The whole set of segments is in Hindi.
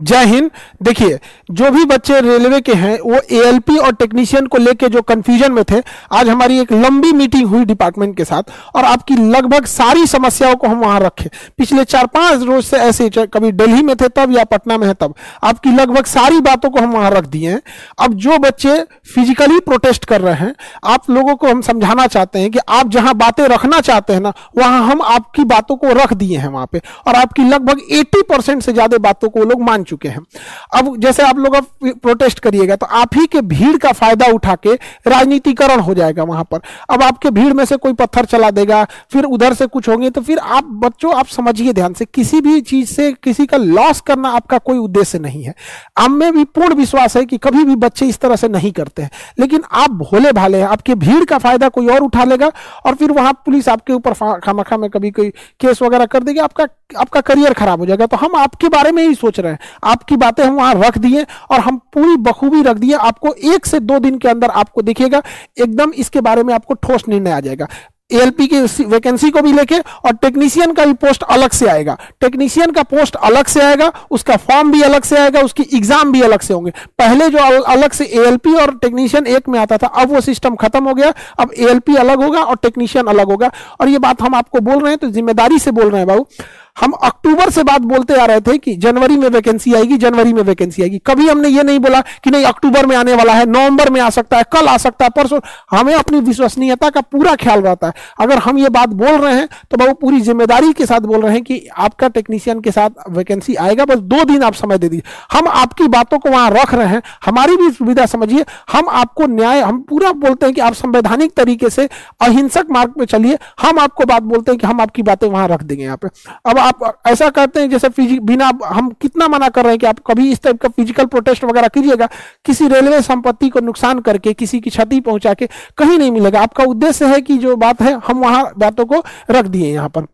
जय हिंद। देखिए, जो भी बच्चे रेलवे के हैं, वो एएलपी और टेक्नीशियन को लेके जो कंफ्यूजन में थे, आज हमारी एक लंबी मीटिंग हुई डिपार्टमेंट के साथ और आपकी लगभग सारी समस्याओं को हम वहाँ रखे। पिछले चार पाँच रोज से ऐसे कभी दिल्ली में थे तब या पटना में है तब, आपकी लगभग सारी बातों को हम वहाँ रख दिए हैं। अब जो बच्चे फिजिकली प्रोटेस्ट कर रहे हैं, आप लोगों को हम समझाना चाहते हैं कि आप जहाँ बातें रखना चाहते हैं ना, वहाँ हम आपकी बातों को रख दिए हैं वहाँ पे और आपकी लगभग एट्टी से ज़्यादा बातों को लोग मान चुके हैं। अब जैसे आप लोग अब प्रोटेस्ट करिएगा तो आप ही के भीड़ का फ़ायदा उठा के राजनीतिकरण हो जाएगा वहाँ पर। अब आपके भीड़ में से कोई पत्थर चला देगा, फिर उधर से कुछ होंगे तो फिर आप बच्चों, आप समझिए ध्यान से, किसी भी चीज़ से, किसी का लॉस करना आपका कोई उद्देश्य नहीं है। हम भी पूर्ण विश्वास है कि कभी भी बच्चे इस तरह से नहीं करते हैं। लेकिन आप भोले भाले हैं, आपके भीड़ का फ़ायदा कोई और उठा लेगा, और फिर वहाँ पुलिस आपके ऊपर खामखा में कभी कोई केस वगैरह कर देगी, आपका आपका करियर खराब हो जाएगा। तो हम आपके बारे में ही सोच रहे हैं। आपकी बातें हम वहाँ रख दिए और हम पूरी बखूबी रख दिए। आपको एक से दो दिन के अंदर आपको देखिएगा एकदम इसके बारे में आपको ठोस निर्णय आ जाएगा। एएलपी की वैकेंसी को भी लेके और टेक्नीशियन का भी पोस्ट अलग से आएगा। टेक्नीशियन का पोस्ट अलग से आएगा, उसका फॉर्म भी अलग से आएगा, उसकी एग्ज़ाम भी अलग से होंगे। पहले जो अलग से एएलपी और टेक्नीशियन एक में आता था, अब वो सिस्टम खत्म हो गया। अब एएलपी अलग होगा और टेक्नीशियन अलग होगा। और ये बात हम आपको बोल रहे हैं तो ज़िम्मेदारी से बोल रहे हैं बाबू। हम अक्टूबर से बात बोलते आ रहे थे कि जनवरी में वैकेंसी आएगी, जनवरी में वैकेंसी आएगी। कभी हमने ये नहीं बोला कि नहीं, अक्टूबर में आने वाला है, नवंबर में आ सकता है, कल आ सकता है, परसों। हमें अपनी विश्वसनीयता का पूरा ख्याल रहता है। अगर हम ये बात बोल रहे हैं तो बाबू पूरी ज़िम्मेदारी के साथ बोल रहे हैं कि आपका टेक्नीशियन के साथ वैकेंसी आएगा, बस दो दिन आप समय दे दीजिए। हम आपकी बातों को वहाँ रख रहे हैं। हमारी भी सुविधा समझिए। हम आपको न्याय, हम पूरा बोलते हैं कि आप संवैधानिक तरीके से अहिंसक मार्ग पे चलिए। हम आपको बात बोलते हैं कि हम आपकी बातें वहाँ रख देंगे यहाँ पे। अब आप ऐसा करते हैं जैसे बिना हम कितना मना कर रहे हैं कि आप कभी इस टाइप का फ़िज़िकल प्रोटेस्ट वगैरह कीजिएगा, किसी रेलवे संपत्ति को नुकसान करके, किसी की क्षति पहुँचा के कहीं नहीं मिलेगा। आपका उद्देश्य है कि जो बात है, हम वहाँ बातों को रख दिए यहाँ पर।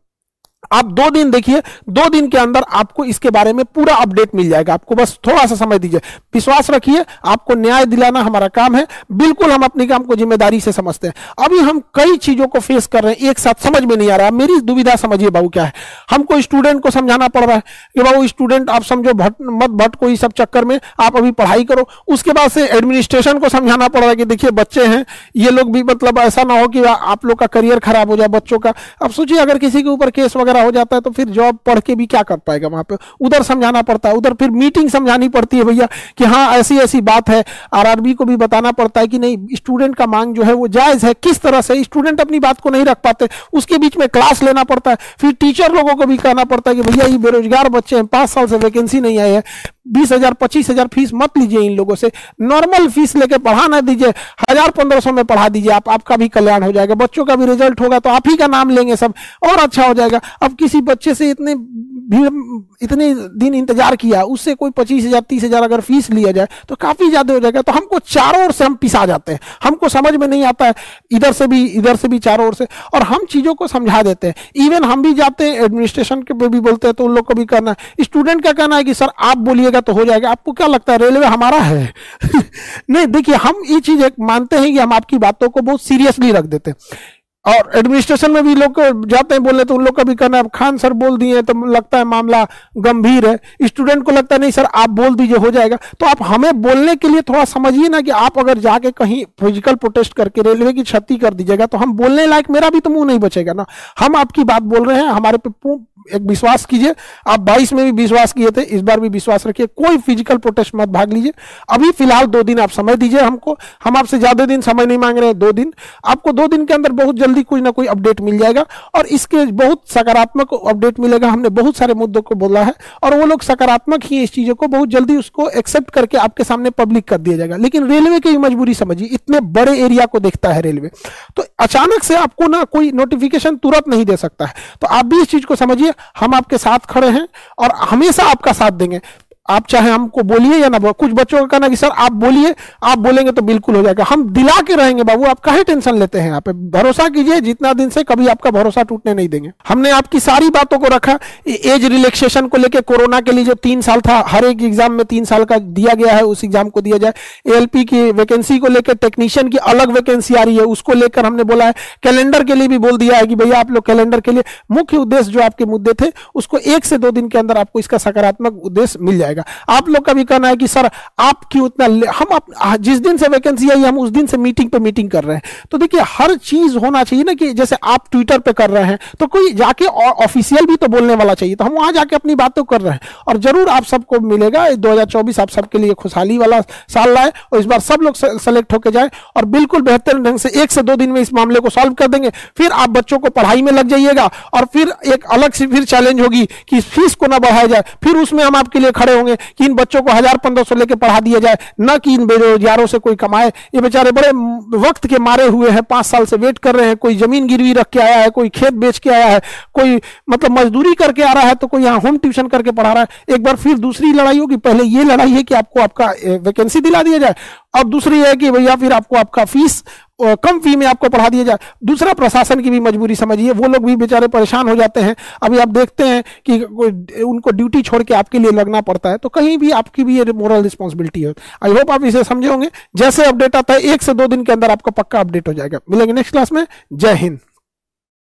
आप दो दिन देखिए, दो दिन के अंदर आपको इसके बारे में पूरा अपडेट मिल जाएगा। आपको बस थोड़ा सा समय दीजिए। विश्वास रखिए, आपको न्याय दिलाना हमारा काम है। बिल्कुल हम अपने काम को ज़िम्मेदारी से समझते हैं। अभी हम कई चीज़ों को फेस कर रहे हैं, एक साथ समझ में नहीं आ रहा। मेरी दुविधा समझिए बाबू क्या है। हमको स्टूडेंट को समझाना पड़ रहा है कि बाबू स्टूडेंट आप समझो, भट, मत भट को सब चक्कर में, आप अभी पढ़ाई करो। उसके बाद से एडमिनिस्ट्रेशन को समझाना पड़ रहा है कि देखिए, बच्चे हैं, ये लोग भी मतलब ऐसा ना हो कि आप लोग का करियर खराब हो जाए बच्चों का। अब सोचिए, अगर किसी के ऊपर केस वगैरह वगैरह हो जाता है तो फिर जॉब पढ़ के भी क्या कर पाएगा वहाँ पे? उधर समझाना पड़ता है, उधर फिर मीटिंग समझानी पड़ती है भैया कि हाँ ऐसी ऐसी बात है। आरआरबी को भी बताना पड़ता है कि नहीं स्टूडेंट का मांग जो है वो जायज़ है। किस तरह से? स्टूडेंट अपनी बात को नहीं रख पाते। उसके बीच में क्लास लेना पड़ता है। फिर टीचर लोगों को भी कहना पड़ता है कि भैया, ये बेरोजगार बच्चे हैं, पाँच साल से वैकेंसी नहीं आई है। बीस हज़ार, पच्चीस हज़ार फ़ीस मत लीजिए इन लोगों से। नॉर्मल फ़ीस लेके पढ़ा ना दीजिए। हज़ार पंद्रह सौ में पढ़ा दीजिए। आप, आपका भी कल्याण हो जाएगा। बच्चों का भी रिज़ल्ट होगा तो आप ही का नाम लेंगे सब। और अच्छा हो जाएगा। अब किसी बच्चे से इतने भीड़ इतने दिन इंतज़ार किया, उससे कोई पच्चीस हज़ार, तीस हज़ार अगर फ़ीस लिया जाए तो काफ़ी ज़्यादा हो जाएगा। तो हमको चारों ओर से हम पिसा जाते हैं। हमको समझ में नहीं आता है। इधर से भी, इधर से भी चारों ओर से। और हम चीज़ों को समझा देते हैं। इवन हम भी जाते हैं एडमिनिस्ट्रेशन के भी बोलते हैं तो उन लोग को भी करना है। स्टूडेंट का कहना है कि, सर, आप बोलिएगा तो हो जाएगा। आपको क्या लगता है, रेलवे हमारा है? नहीं, देखिए, हम ये चीज़ मानते हैं कि हम आपकी बातों को बहुत सीरियसली रख देते हैं। और एडमिनिस्ट्रेशन में भी लोग जाते हैं, बोलने तो उन लोग का भी कहना है खान सर बोल दिए तो लगता है मामला गंभीर है। स्टूडेंट को लगता है, नहीं सर, आप बोल दीजिए, हो जाएगा। तो आप हमें बोलने के लिए थोड़ा समझिए ना कि आप अगर जाके कहीं फ़िज़िकल प्रोटेस्ट करके रेलवे की क्षति कर दीजिएगा तो हम बोलने लायक मेरा भी तो मुँह नहीं बचेगा ना। हम आपकी बात बोल रहे हैं, हमारे पे एक विश्वास कीजिए। आप बाईस में भी विश्वास किए थे, इस बार भी विश्वास रखिए, कोई फ़िज़िकल प्रोटेस्ट मत भाग लीजिए। अभी फ़िलहाल दो दिन आप समय दीजिए हमको। हम आपसे ज़्यादा दिन समय नहीं मांग रहे हैं, दो दिन। आपको दो दिन के अंदर बहुत जल्दी कोई ना कोई अपडेट मिल जाएगा और इसके बहुत सकारात्मक अपडेट मिलेगा। हमने बहुत सारे मुद्दों को बोला है और वो लोग सकारात्मक ही इस चीज़ों को बहुत जल्दी उसको एक्सेप्ट करके आपके सामने पब्लिक कर दिया जाएगा। लेकिन रेलवे की मजबूरी समझिए, इतने बड़े एरिया को देखता है रेलवे तो अचानक से आपको ना कोई नोटिफिकेशन तुरंत नहीं दे सकता है। तो आप भी इस चीज़ को समझिए, हम आपके साथ खड़े हैं और हमेशा आपका साथ देंगे। आप चाहे हमको बोलिए या ना बोलिए, कुछ बच्चों का कहना कि, सर, आप बोलिए, आप बोलेंगे तो बिल्कुल हो जाएगा। हम दिला के रहेंगे, बाबू, आप काहे टेंशन लेते हैं यहाँ पे? भरोसा कीजिए, जितना दिन से कभी आपका भरोसा टूटने नहीं देंगे। हमने आपकी सारी बातों को रखा एज रिलैक्सेशन को लेकर कोरोना के लिए जो तीन साल था, हर एक एग्ज़ाम में तीन साल का दिया गया है, उस एग्ज़ाम को दिया जाए। एल की वैकेंसी को लेकर टेक्नीशियन की अलग वैकेंसी आ रही है, उसको लेकर हमने बोला है। कैलेंडर के लिए भी बोल दिया है कि, भैया, आप लोग कैलेंडर के लिए, मुख्य उद्देश्य जो आपके मुद्दे थे, उसको एक से दो दिन के अंदर आपको इसका सकारात्मक उद्देश्य मिल जाएगा। जाएगा। आप लोग का भी कहना है कि सर आप क्यों उतना हम आप, जिस दिन से वैकेंसी आई हम उस दिन से मीटिंग पे मीटिंग कर रहे हैं। तो देखिए हर चीज़ होना चाहिए ना कि जैसे आप ट्विटर पे कर रहे हैं तो कोई जाके ऑफिशियल भी तो बोलने वाला चाहिए तो हम वहाँ जाके अपनी बात तो कर रहे हैं। और ज़रूर आप सबको मिलेगा दो आप सबके लिए खुशहाली वाला साल लाए और इस बार सब लोग सेलेक्ट होकर जाए और बिल्कुल बेहतर ढंग से एक से दो दिन में इस मामले को सॉल्व कर देंगे। फिर आप बच्चों को पढ़ाई में लग जाइएगा और फिर एक अलग से फिर चैलेंज होगी कि फ़ीस को ना बढ़ाया जाए। फिर उसमें हम आपके लिए खड़े होंगे कि इन बच्चों को हज़ार पंद्रह सौ लेकर पढ़ा दिया जाए, न कि इन बेरोजगारों से कोई कमाए। ये बेचारे बड़े वक्त के मारे हुए हैं, पाँच साल से वेट कर रहे हैं, कोई ज़मीन गिरवी रख के आया है, कोई खेत बेच के आया है, कोई मतलब मजदूरी करके आ रहा है तो कोई यहाँ होम ट्यूशन करके पढ़ा रहा है। एक बार फिर दूसरी लड़ाई होगी, पहले ये लड़ाई है कि आपको आपका वैकेंसी दिला दिया जाए। और दूसरी है कि भैया फिर आपको आपका फ़ीस कम फ़ी में आपको पढ़ा दिया जाए। दूसरा प्रशासन की भी मजबूरी समझिए, वो लोग भी बेचारे परेशान हो जाते हैं। अभी आप देखते हैं कि उनको ड्यूटी छोड़ के आपके लिए लगना पड़ता है तो कहीं भी आपकी भी ये मॉरल रिस्पॉन्सिबिलिटी है। आई होप आप इसे समझे होंगे। जैसे अपडेट आता है, एक से दो दिन के अंदर आपका पक्का अपडेट हो जाएगा। मिलेंगे नेक्स्ट क्लास में। जय हिंद।